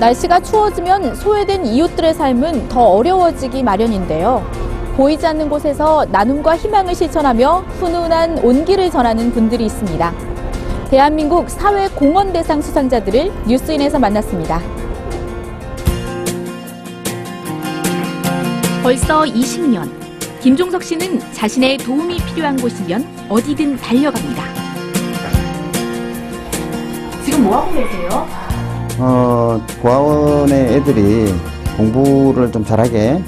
날씨가 추워지면 소외된 이웃들의 삶은 더 어려워지기 마련인데요. 보이지 않는 곳에서 나눔과 희망을 실천하며 훈훈한 온기를 전하는 분들이 있습니다. 대한민국 사회공헌대상 수상자들을 뉴스인에서 만났습니다. 벌써 20년. 김종석 씨는 자신의 도움이 필요한 곳이면 어디든 달려갑니다. 지금 뭐 하고 계세요? 어, 고아원의 애들이 공부를 좀 잘하게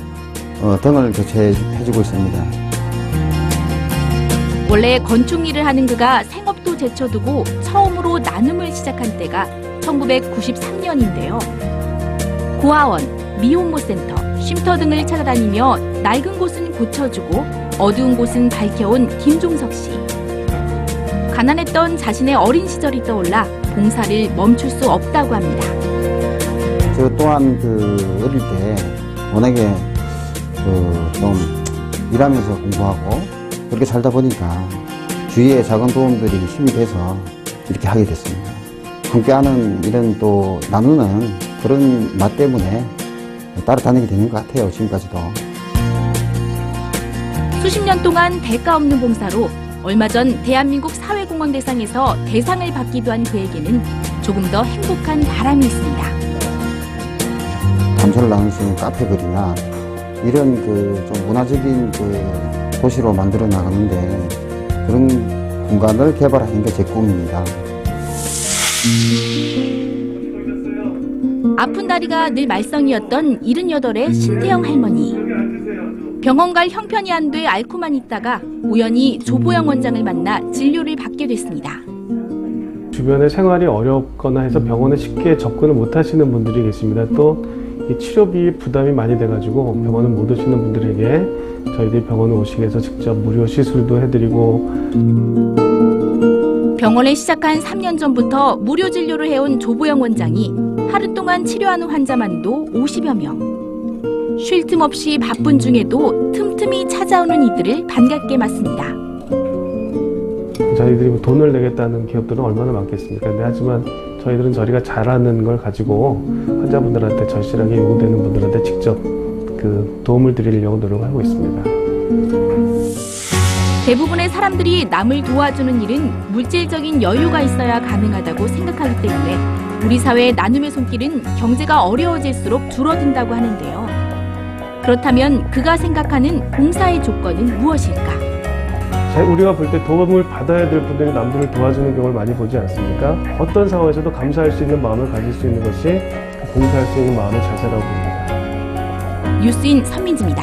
어, 등을 교체해주고 있습니다. 원래 건축 일을 하는 그가 생업도 제쳐두고 처음으로 나눔을 시작한 때가 1993년인데요. 고아원, 미혼모 센터, 쉼터 등을 찾아다니며 낡은 곳은 고쳐주고 어두운 곳은 밝혀온 김종석 씨. 가난했던 자신의 어린 시절이 떠올라 봉사를 멈출 수 없다고 합니다. 저 또한 그 어릴 때 워낙에 그좀 일하면서 공부하고 그렇게 살다 보니까 주위의 작은 도움들이 힘이 돼서 이렇게 하게 됐습니다. 함께하는 이런 또 나누는 그런 맛 때문에 따라다니게 되는 것 같아요. 지금까지도. 수십 년 동안 대가 없는 봉사로 얼마 전 대한민국 사회공헌 대상에서 대상을 받기도 한 그에게는 조금 더 행복한 바람이 있습니다. 감사를 나눌 수 있는 카페들이나 이런 그 좀 문화적인 그 도시로 만들어 나가는데 그런 공간을 개발하는 게 제 꿈입니다. 아픈 다리가 늘 말썽이었던 78의 신태영 할머니. 병원 갈 형편이 안 돼 앓고만 있다가 우연히 조보영 원장을 만나 진료를 받게 됐습니다. 주변의 생활이 어렵거나 해서 병원에 쉽게 접근을 못 하시는 분들이 계십니다. 또 이 치료비 부담이 많이 돼가지고 병원을 못 오시는 분들에게 저희들이 병원에 오시게 해서 직접 무료 시술도 해드리고 병원을 시작한 3년 전부터 무료 진료를 해온 조보영 원장이 하루 동안 치료하는 환자만도 50여 명. 쉴 틈 없이 바쁜 중에도 틈틈이 찾아오는 이들을 반갑게 맞습니다. 저희들이 뭐 돈을 내겠다는 기업들은 얼마나 많겠습니까? 근데 하지만 저희들은 저희가 잘하는 걸 가지고 환자분들한테 절실하게 요구되는 분들한테 직접 그 도움을 드리려고 노력하고 있습니다. 대부분의 사람들이 남을 도와주는 일은 물질적인 여유가 있어야 가능하다고 생각하기 때문에 우리 사회의 나눔의 손길은 경제가 어려워질수록 줄어든다고 하는데요. 그렇다면 그가 생각하는 봉사의 조건은 무엇일까? 자, 우리가 볼 때 도움을 받아야 될 분들이 남들을 도와주는 경우를 많이 보지 않습니까? 어떤 상황에서도 감사할 수 있는 마음을 가질 수 있는 것이 봉사할 수 있는 마음의 자세라고 봅니다. 뉴스인 선민지입니다.